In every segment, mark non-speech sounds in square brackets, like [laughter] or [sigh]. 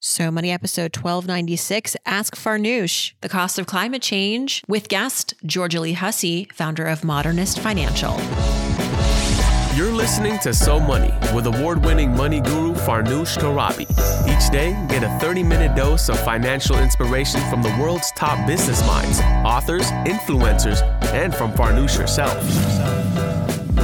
So Money episode 1296 Ask Farnoosh, the cost of climate change, with guest Georgia Lee Hussey, founder of Modernist Financial. You're listening to So Money with award winning money guru Farnoosh Torabi. Each day, get a 30 minute dose of financial inspiration from the world's top business minds, authors, influencers, and from Farnoosh herself.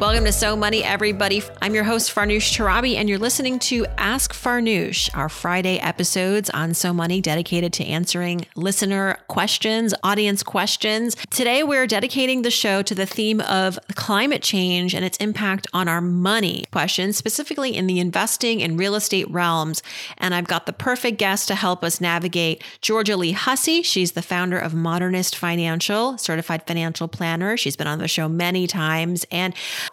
Welcome to So Money, everybody. I'm your host, Farnoosh Torabi, and you're listening to Ask Farnoosh, our Friday episodes on So Money dedicated to answering listener questions, audience questions. Today, we're dedicating the show to the theme of climate change and its impact on our money questions, specifically in the investing and real estate realms. And I've got the perfect guest to help us navigate Georgia Lee Hussey. She's the founder of Modernist Financial, certified financial planner. She's been on the show many times. And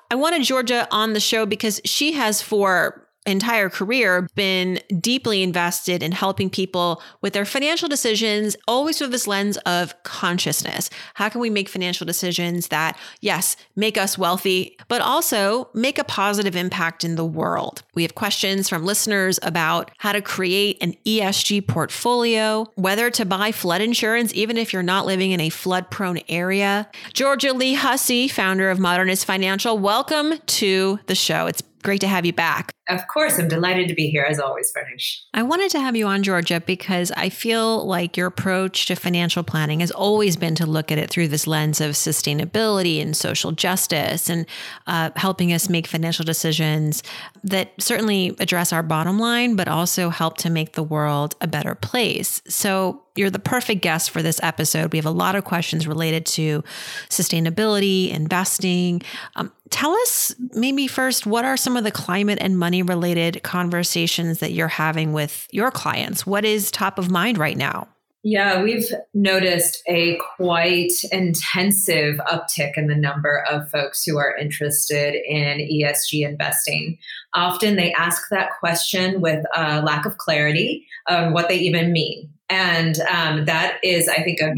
I wanted Georgia on the show because she has for entire career been deeply invested in helping people with their financial decisions, always through this lens of consciousness. How can we make financial decisions that, yes, make us wealthy, but also make a positive impact in the world? We have questions from listeners about how to create an ESG portfolio, whether to buy flood insurance, even if you're not living in a flood prone area. Georgia Lee Hussey, founder of Modernist Financial, welcome to the show. It's great to have you back. Of course, I'm delighted to be here as always, Farnoosh. I wanted to have you on, Georgia, because I feel like your approach to financial planning has always been to look at it through this lens of sustainability and social justice and uh, helping us make financial decisions that certainly address our bottom line, but also help to make the world a better place. So, you're the perfect guest for this episode. We have a lot of questions related to sustainability, investing. Um, tell us maybe first what are some of the climate and money related conversations that you're having with your clients? What is top of mind right now? Yeah, we've noticed a quite intensive uptick in the number of folks who are interested in ESG investing. Often they ask that question with a lack of clarity on what they even mean. And um, that is, I think, a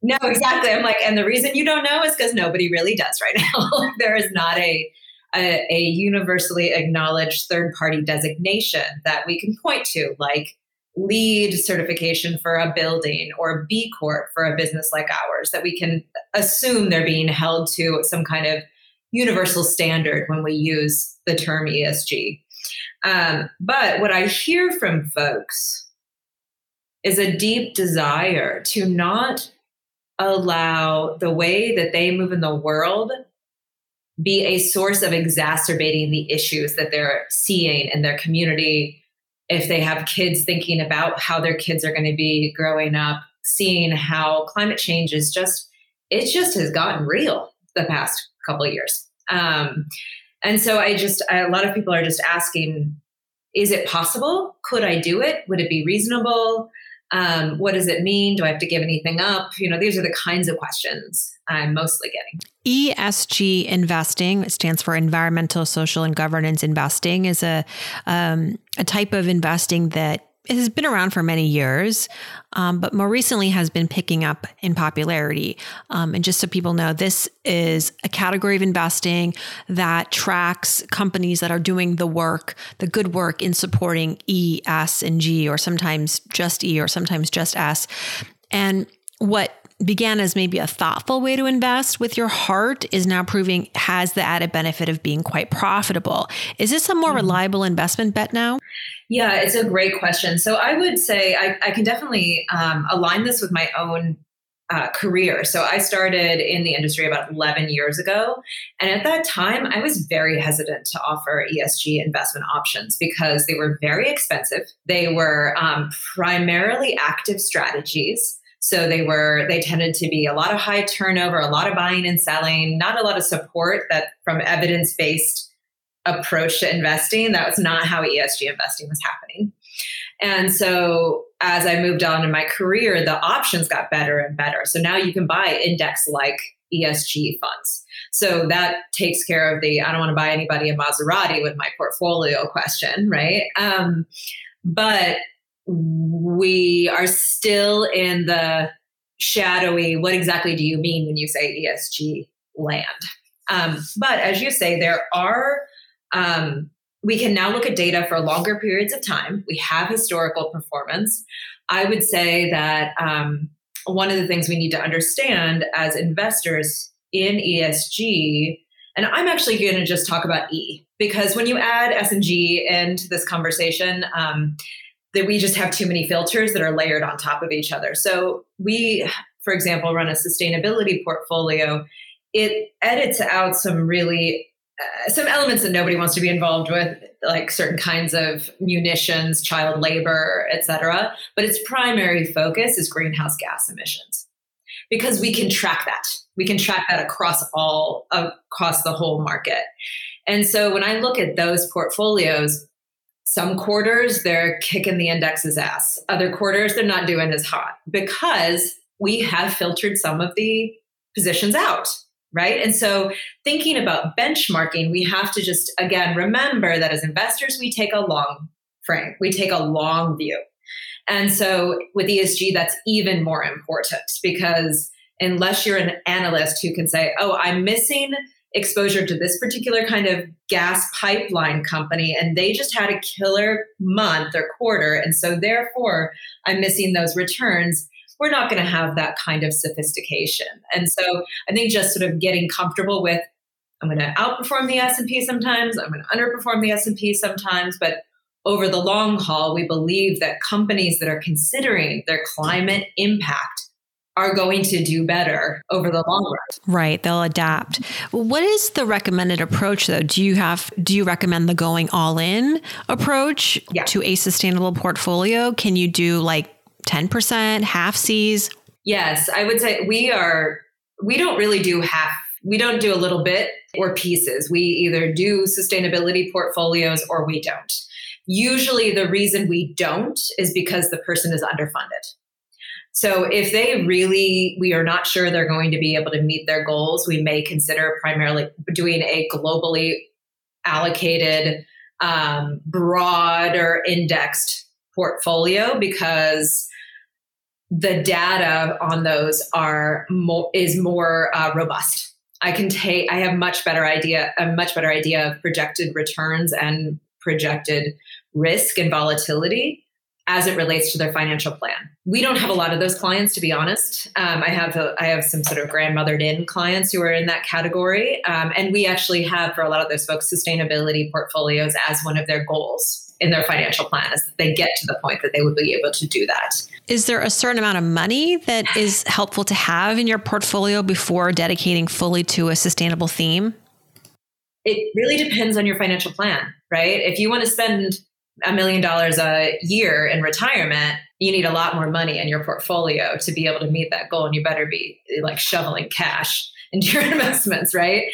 no, exactly. I'm like, and the reason you don't know is because nobody really does right now. [laughs] there is not a, a, a universally acknowledged third party designation that we can point to, like LEED certification for a building or B Corp for a business like ours, that we can assume they're being held to some kind of universal standard when we use the term ESG. Um, but what I hear from folks is a deep desire to not allow the way that they move in the world be a source of exacerbating the issues that they're seeing in their community if they have kids thinking about how their kids are going to be growing up, seeing how climate change is just, it just has gotten real the past couple of years. Um, and so I just, I, a lot of people are just asking, is it possible? Could I do it? Would it be reasonable? Um, what does it mean? Do I have to give anything up? You know, these are the kinds of questions I'm mostly getting. ESG investing stands for environmental, social, and governance investing. is a um, a type of investing that has been around for many years, um, but more recently has been picking up in popularity. Um, and just so people know, this is a category of investing that tracks companies that are doing the work, the good work in supporting E, S, and G, or sometimes just E, or sometimes just S. And what began as maybe a thoughtful way to invest with your heart is now proving has the added benefit of being quite profitable. Is this a more mm-hmm. reliable investment bet now? Yeah, it's a great question. So I would say I, I can definitely um, align this with my own uh, career. So I started in the industry about 11 years ago. And at that time, I was very hesitant to offer ESG investment options because they were very expensive. They were um, primarily active strategies. So they were, they tended to be a lot of high turnover, a lot of buying and selling, not a lot of support that from evidence based approach to investing. That was not how ESG investing was happening. And so as I moved on in my career, the options got better and better. So now you can buy index like ESG funds. So that takes care of the I don't want to buy anybody a Maserati with my portfolio question, right? Um, but we are still in the shadowy, what exactly do you mean when you say ESG land? Um, but as you say, there are, um, we can now look at data for longer periods of time. We have historical performance. I would say that um, one of the things we need to understand as investors in ESG, and I'm actually going to just talk about E because when you add S and G into this conversation, um, that we just have too many filters that are layered on top of each other. So we, for example, run a sustainability portfolio. It edits out some really uh, some elements that nobody wants to be involved with, like certain kinds of munitions, child labor, etc. But its primary focus is greenhouse gas emissions because we can track that. We can track that across all across the whole market. And so when I look at those portfolios, some quarters they're kicking the index's ass. Other quarters they're not doing as hot because we have filtered some of the positions out, right? And so thinking about benchmarking, we have to just again remember that as investors we take a long frame. We take a long view. And so with ESG that's even more important because unless you're an analyst who can say, "Oh, I'm missing exposure to this particular kind of gas pipeline company and they just had a killer month or quarter and so therefore i'm missing those returns. We're not going to have that kind of sophistication. And so i think just sort of getting comfortable with i'm going to outperform the s&p sometimes i'm going to underperform the s&p sometimes but over the long haul we believe that companies that are considering their climate impact are going to do better over the long run. Right, they'll adapt. What is the recommended approach though? Do you have do you recommend the going all in approach yeah. to a sustainable portfolio? Can you do like 10%, half Cs? Yes, I would say we are we don't really do half we don't do a little bit or pieces. We either do sustainability portfolios or we don't. Usually the reason we don't is because the person is underfunded. So if they really, we are not sure they're going to be able to meet their goals, we may consider primarily doing a globally allocated, um, broad or indexed portfolio because the data on those are is more uh, robust. I can take, I have much better idea, a much better idea of projected returns and projected risk and volatility as it relates to their financial plan. We don't have a lot of those clients, to be honest. Um, I have a, I have some sort of grandmothered in clients who are in that category, um, and we actually have for a lot of those folks sustainability portfolios as one of their goals in their financial plan as they get to the point that they would be able to do that. Is there a certain amount of money that is helpful to have in your portfolio before dedicating fully to a sustainable theme? It really depends on your financial plan, right? If you want to spend a million dollars a year in retirement, you need a lot more money in your portfolio to be able to meet that goal. And you better be like shoveling cash [laughs] into your investments, right?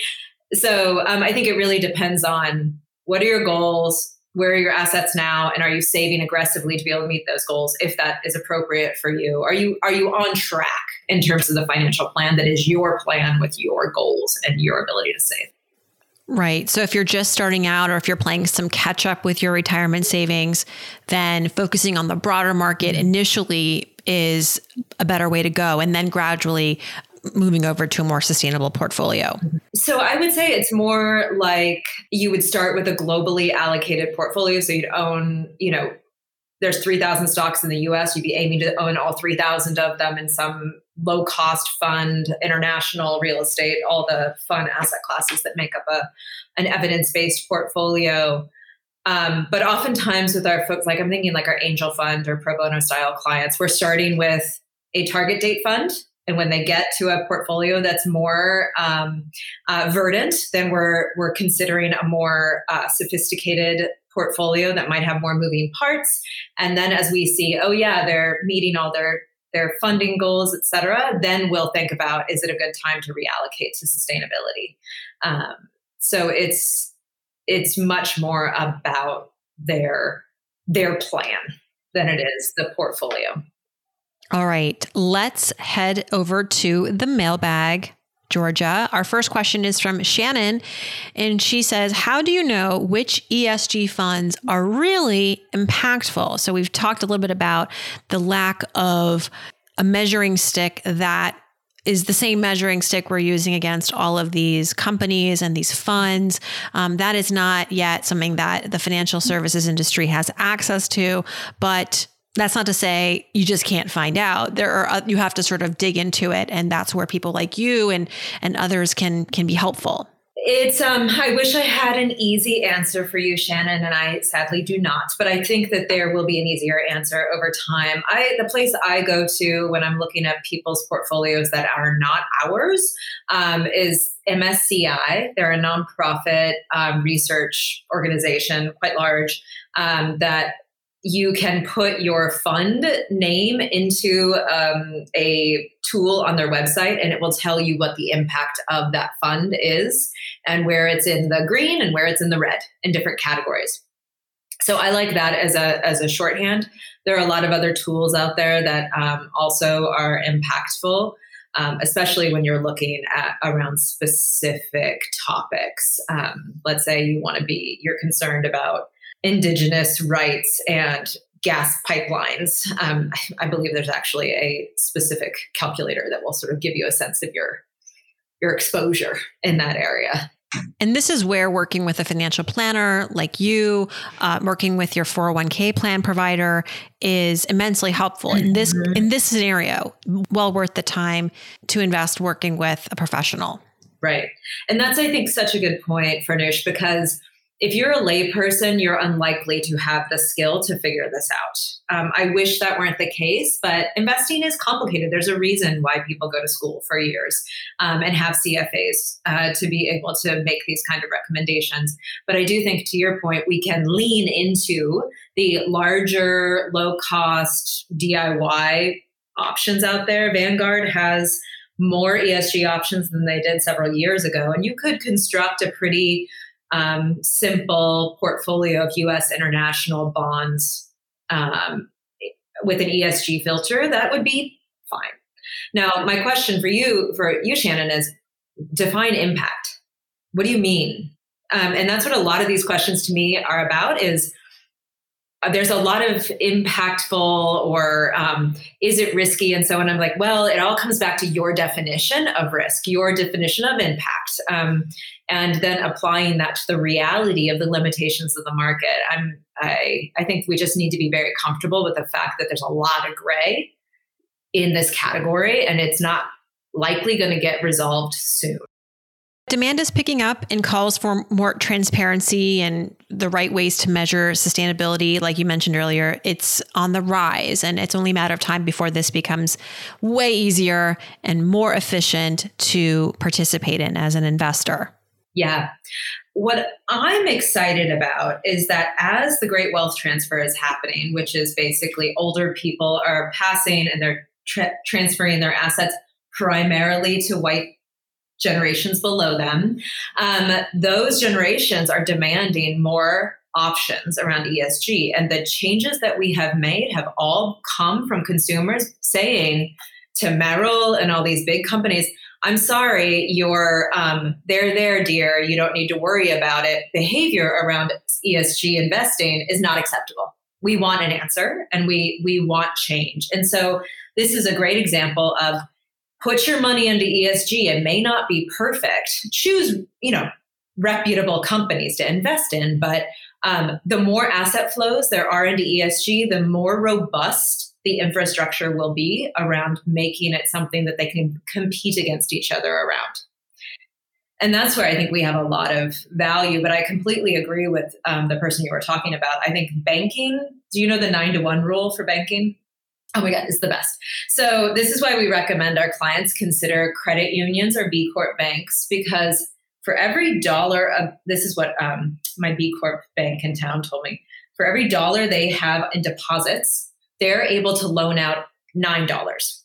So um, I think it really depends on what are your goals, where are your assets now, and are you saving aggressively to be able to meet those goals if that is appropriate for you? Are you are you on track in terms of the financial plan that is your plan with your goals and your ability to save? Right. So if you're just starting out or if you're playing some catch up with your retirement savings, then focusing on the broader market mm-hmm. initially is a better way to go. And then gradually moving over to a more sustainable portfolio? Mm-hmm. So I would say it's more like you would start with a globally allocated portfolio. So you'd own, you know, there's 3,000 stocks in the US, you'd be aiming to own all 3,000 of them in some low cost fund, international real estate, all the fun asset classes that make up a, an evidence based portfolio. Um, but oftentimes with our folks, like I'm thinking like our angel fund or pro bono style clients, we're starting with a target date fund. And when they get to a portfolio that's more um, uh, verdant, then we're we're considering a more uh, sophisticated portfolio that might have more moving parts. And then as we see, oh yeah, they're meeting all their their funding goals, et cetera, then we'll think about is it a good time to reallocate to sustainability. Um, so it's it's much more about their their plan than it is the portfolio. All right, let's head over to the mailbag. Georgia. Our first question is from Shannon, and she says, How do you know which ESG funds are really impactful? So, we've talked a little bit about the lack of a measuring stick that is the same measuring stick we're using against all of these companies and these funds. Um, that is not yet something that the financial services industry has access to, but that's not to say you just can't find out. There are you have to sort of dig into it, and that's where people like you and and others can can be helpful. It's um I wish I had an easy answer for you Shannon and I sadly do not but I think that there will be an easier answer over time. I the place I go to when I'm looking at people's portfolios that are not ours um, is MSCI. They're a nonprofit um, research organization, quite large, um, that you can put your fund name into um, a tool on their website and it will tell you what the impact of that fund is and where it's in the green and where it's in the red in different categories. So i like that as a as a shorthand. There are a lot of other tools out there that um, also are impactful um, especially when you're looking at around specific topics. Um, let's say you want to be you're concerned about indigenous rights and gas pipelines. Um, I, I believe there's actually a specific calculator that will sort of give you a sense of your your exposure in that area. And this is where working with a financial planner like you, uh, working with your 401k plan provider is immensely helpful mm-hmm. in this mm-hmm. in this scenario. Well worth the time to invest working with a professional. Right, and that's I think such a good point, Farnoosh, because if you're a layperson, you're unlikely to have the skill to figure this out. Um, I wish that weren't the case, but investing is complicated. There's a reason why people go to school for years um, and have CFAs uh, to be able to make these kind of recommendations. But I do think, to your point, we can lean into the larger, low cost DIY options out there. Vanguard has more ESG options than they did several years ago, and you could construct a pretty um, simple portfolio of US international bonds um, with an ESG filter, that would be fine. Now, my question for you, for you, Shannon, is define impact. What do you mean? Um, and that's what a lot of these questions to me are about is uh, there's a lot of impactful or um, is it risky and so on i'm like well it all comes back to your definition of risk your definition of impact um, and then applying that to the reality of the limitations of the market. I'm I, I think we just need to be very comfortable with the fact that there's a lot of gray in this category and it's not likely going to get resolved soon Demand is picking up and calls for more transparency and the right ways to measure sustainability. Like you mentioned earlier, it's on the rise, and it's only a matter of time before this becomes way easier and more efficient to participate in as an investor. Yeah. What I'm excited about is that as the great wealth transfer is happening, which is basically older people are passing and they're tra- transferring their assets primarily to white generations below them, um, those generations are demanding more options around ESG. And the changes that we have made have all come from consumers saying to Merrill and all these big companies, I'm sorry, you're um, they're there, dear. You don't need to worry about it. Behavior around ESG investing is not acceptable. We want an answer and we we want change. And so this is a great example of put your money into ESG. It may not be perfect. Choose, you know, reputable companies to invest in, but um, the more asset flows there are into ESG, the more robust the infrastructure will be around making it something that they can compete against each other around. And that's where I think we have a lot of value. But I completely agree with um, the person you were talking about. I think banking, do you know the nine to one rule for banking? Oh my God, it's the best. So, this is why we recommend our clients consider credit unions or B Corp banks because for every dollar of this is what um, my B Corp bank in town told me for every dollar they have in deposits, they're able to loan out $9.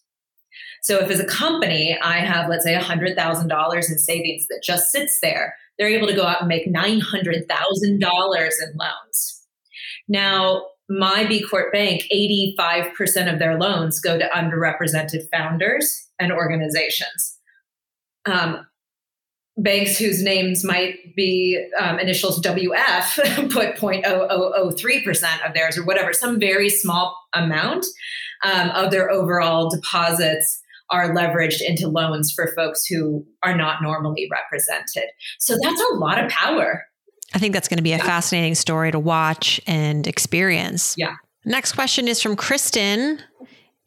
So, if as a company I have, let's say, $100,000 in savings that just sits there, they're able to go out and make $900,000 in loans. Now, my B Corp bank, 85% of their loans go to underrepresented founders and organizations. um, banks whose names might be um, initials WF [laughs] put 0.0003% of theirs or whatever, some very small amount um, of their overall deposits are leveraged into loans for folks who are not normally represented. So that's a lot of power. I think that's going to be a yeah. fascinating story to watch and experience. Yeah. Next question is from Kristen.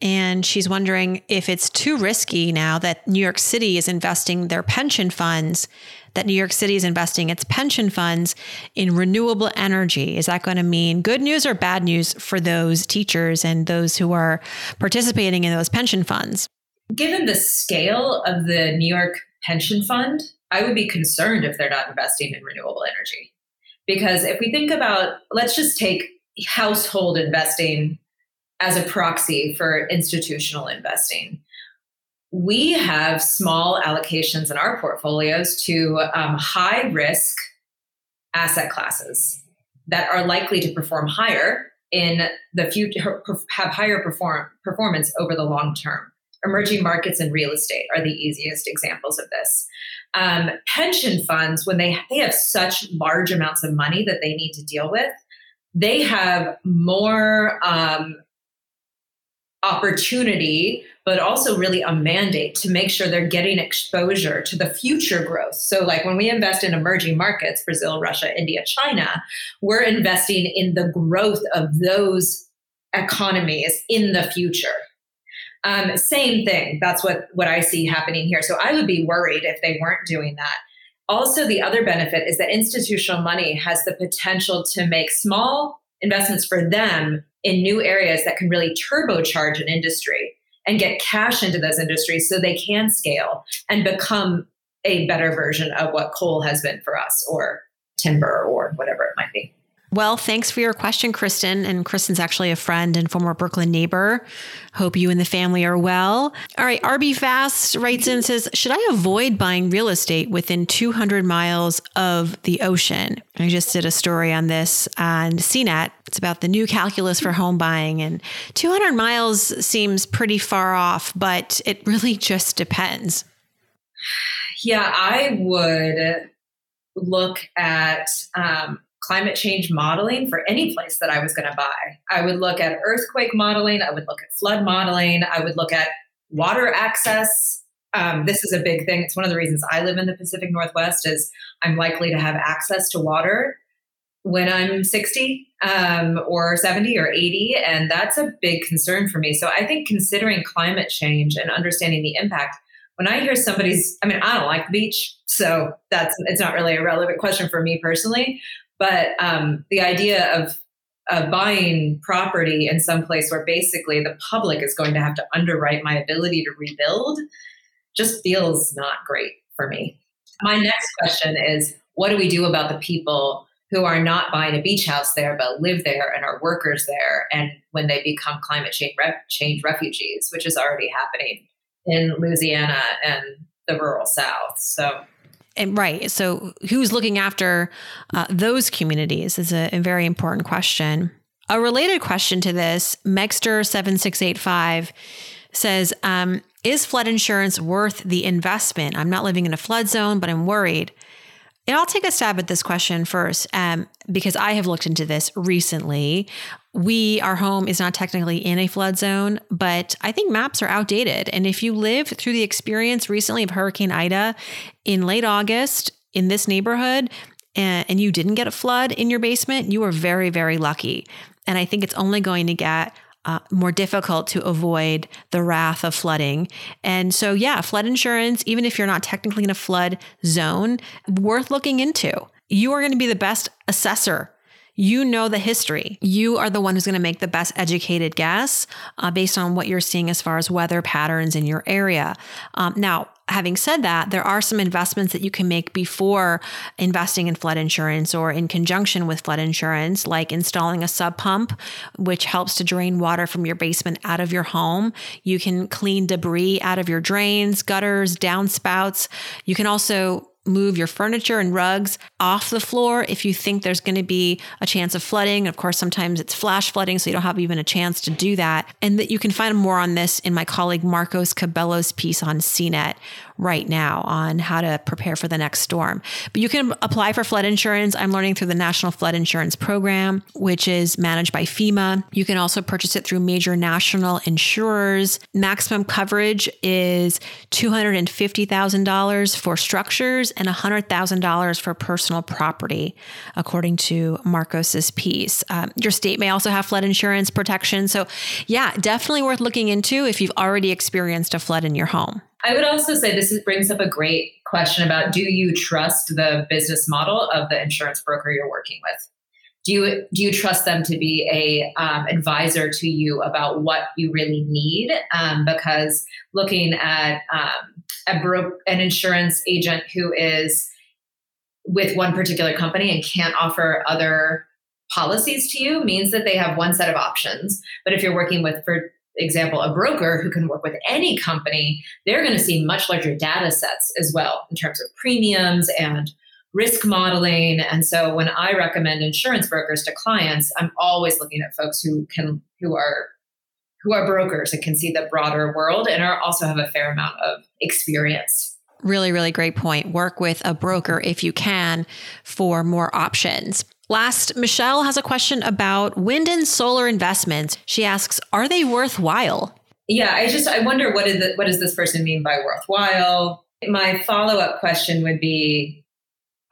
And she's wondering if it's too risky now that New York City is investing their pension funds, that New York City is investing its pension funds in renewable energy. Is that going to mean good news or bad news for those teachers and those who are participating in those pension funds? Given the scale of the New York pension fund, I would be concerned if they're not investing in renewable energy. Because if we think about, let's just take household investing as a proxy for institutional investing. We have small allocations in our portfolios to um, high risk asset classes that are likely to perform higher in the future, have higher perform, performance over the long term. Emerging markets and real estate are the easiest examples of this. Um, pension funds, when they, they have such large amounts of money that they need to deal with, they have more um, opportunity, but also really a mandate to make sure they're getting exposure to the future growth. So, like when we invest in emerging markets, Brazil, Russia, India, China, we're investing in the growth of those economies in the future. Um, same thing. That's what what I see happening here. So I would be worried if they weren't doing that. Also, the other benefit is that institutional money has the potential to make small investments for them in new areas that can really turbocharge an industry and get cash into those industries so they can scale and become a better version of what coal has been for us or timber or whatever it might be. Well, thanks for your question, Kristen. And Kristen's actually a friend and former Brooklyn neighbor. Hope you and the family are well. All right, RB Fast writes in and says, Should I avoid buying real estate within 200 miles of the ocean? I just did a story on this on CNET. It's about the new calculus for home buying. And 200 miles seems pretty far off, but it really [laughs] just depends. Yeah, I would look at um, climate change modeling for any place that I was going to buy. I would look at earthquake modeling, I would look at flood modeling, I would look at water access. Um, this is a big thing. It's one of the reasons I live in the Pacific Northwest is I'm likely to have access to water when I'm 60 um, or 70 or 80, and that's a big concern for me. So I think considering climate change and understanding the impact. When I hear somebody's, I mean, I don't like the beach, so that's it's not really a relevant question for me personally. But um, the idea of buying property in some place where basically the public is going to have to underwrite my ability to rebuild just feels not great for me. My next question is what do we do about the people who are not buying a beach house there but live there and are workers there and when they become climate change, change refugees, which is already happening in Louisiana and the rural South. So and right. So, who's looking after uh, those communities is a, a, very important question. A related question to this, Megster7685 says, um, Is flood insurance worth the investment? I'm not living in a flood zone, but I'm worried. And I'll take a stab at this question first um, because I have looked into this recently. We, our home is not technically in a flood zone, but I think maps are outdated. And if you lived through the experience recently of Hurricane Ida in late August in this neighborhood, and, and you didn't get a flood in your basement, you were very, very lucky. And I think it's only going to get uh, more difficult to avoid the wrath of flooding. And so, yeah, flood insurance, even if you're not technically in a flood zone, worth looking into. You are going to be the best assessor you know the history. You are the one who's going to make the best educated guess uh, based on what you're seeing as far as weather patterns in your area. Um, now, having said that, there are some investments that you can make before investing in flood insurance or in conjunction with flood insurance, like installing a sump pump, which helps to drain water from your basement out of your home. You can clean debris out of your drains, gutters, downspouts. You can also move your furniture and rugs off the floor if you think there's going to be a chance of flooding. Of course, sometimes it's flash flooding, so you don't have even a chance to do that. And that you can find more on this in my colleague Marcos Cabello's piece on CNET right now on how to prepare for the next storm. But you can apply for flood insurance. I'm learning through the National Flood Insurance Program, which is managed by FEMA. You can also purchase it through major national insurers. Maximum coverage is $250,000 for structures and $100,000 for personal property, according to Marcos's piece. Um, your state may also have flood insurance protection. So, yeah, definitely worth looking into if you've already experienced a flood in your home. I would also say this brings up a great question about do you trust the business model of the insurance broker you're working with? Do you do you trust them to be a um, advisor to you about what you really need? Um, because looking at um, a bro- an insurance agent who is with one particular company and can't offer other policies to you means that they have one set of options. But if you're working with, for example, a broker who can work with any company, they're going to see much larger data sets as well in terms of premiums and risk modeling. And so when I recommend insurance brokers to clients, I'm always looking at folks who can who are who are brokers and can see the broader world and are also have a fair amount of experience. Really, really great point. Work with a broker if you can for more options. Last, Michelle has a question about wind and solar investments. She asks, are they worthwhile? Yeah, I just I wonder what is the, what does this person mean by worthwhile? My follow-up question would be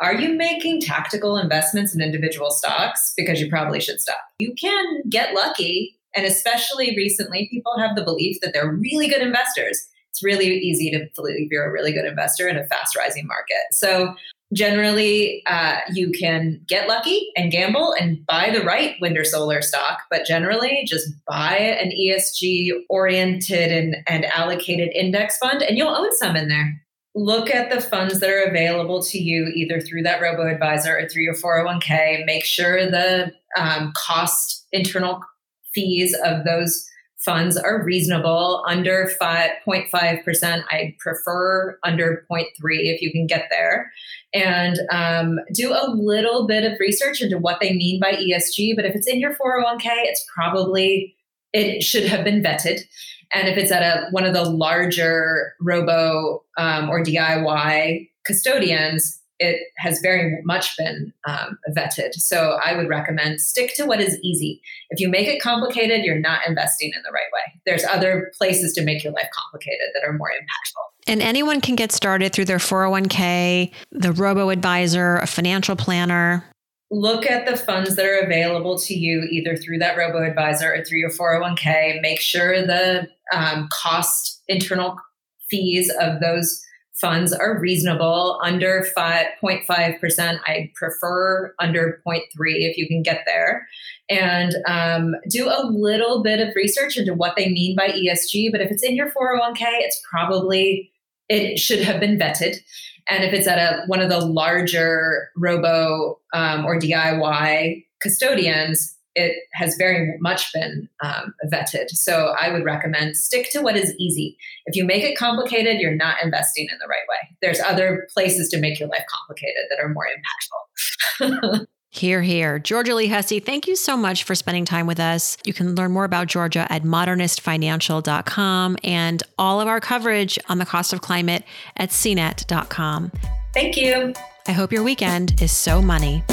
are you making tactical investments in individual stocks because you probably should stop. You can get lucky and especially recently people have the belief that they're really good investors. Really easy to believe you're a really good investor in a fast rising market. So generally uh, you can get lucky and gamble and buy the right wind or solar stock but generally just buy an esg oriented and, and allocated index fund and you'll own some in there look at the funds that are available to you either through that robo advisor or through your 401k make sure the um, cost internal fees of those funds are reasonable under 5.5%. I prefer under 0.3 if you can get there. And um, do a little bit of research into what they mean by ESG. But if it's in your 401k, it's probably, it should have been vetted. And if it's at a, one of the larger robo um, or DIY custodians, it has very much been um, vetted. So I would recommend stick to what is easy. If you make it complicated, you're not investing in the right way. There's other places to make your life complicated that are more impactful. And anyone can get started through their 401k, the robo advisor, a financial planner. Look at the funds that are available to you either through that robo advisor or through your 401k. Make sure the um, cost internal fees of those funds are reasonable under 5.5%. I prefer under 0.3 if you can get there. And um, do a little bit of research into what they mean by ESG. But if it's in your 401k, it's probably, it should have been vetted. And if it's at a, one of the larger robo um, or DIY custodians, it has very much been um, vetted. So I would recommend stick to what is easy. If you make it complicated, you're not investing in the right way. There's other places to make your life complicated that are more impactful. [laughs] Hear, hear. Georgia Lee Hussey, thank you so much for spending time with us. You can learn more about Georgia at modernistfinancial.com and all of our coverage on the cost of climate at cnet.com. Thank you. I hope your weekend is so money.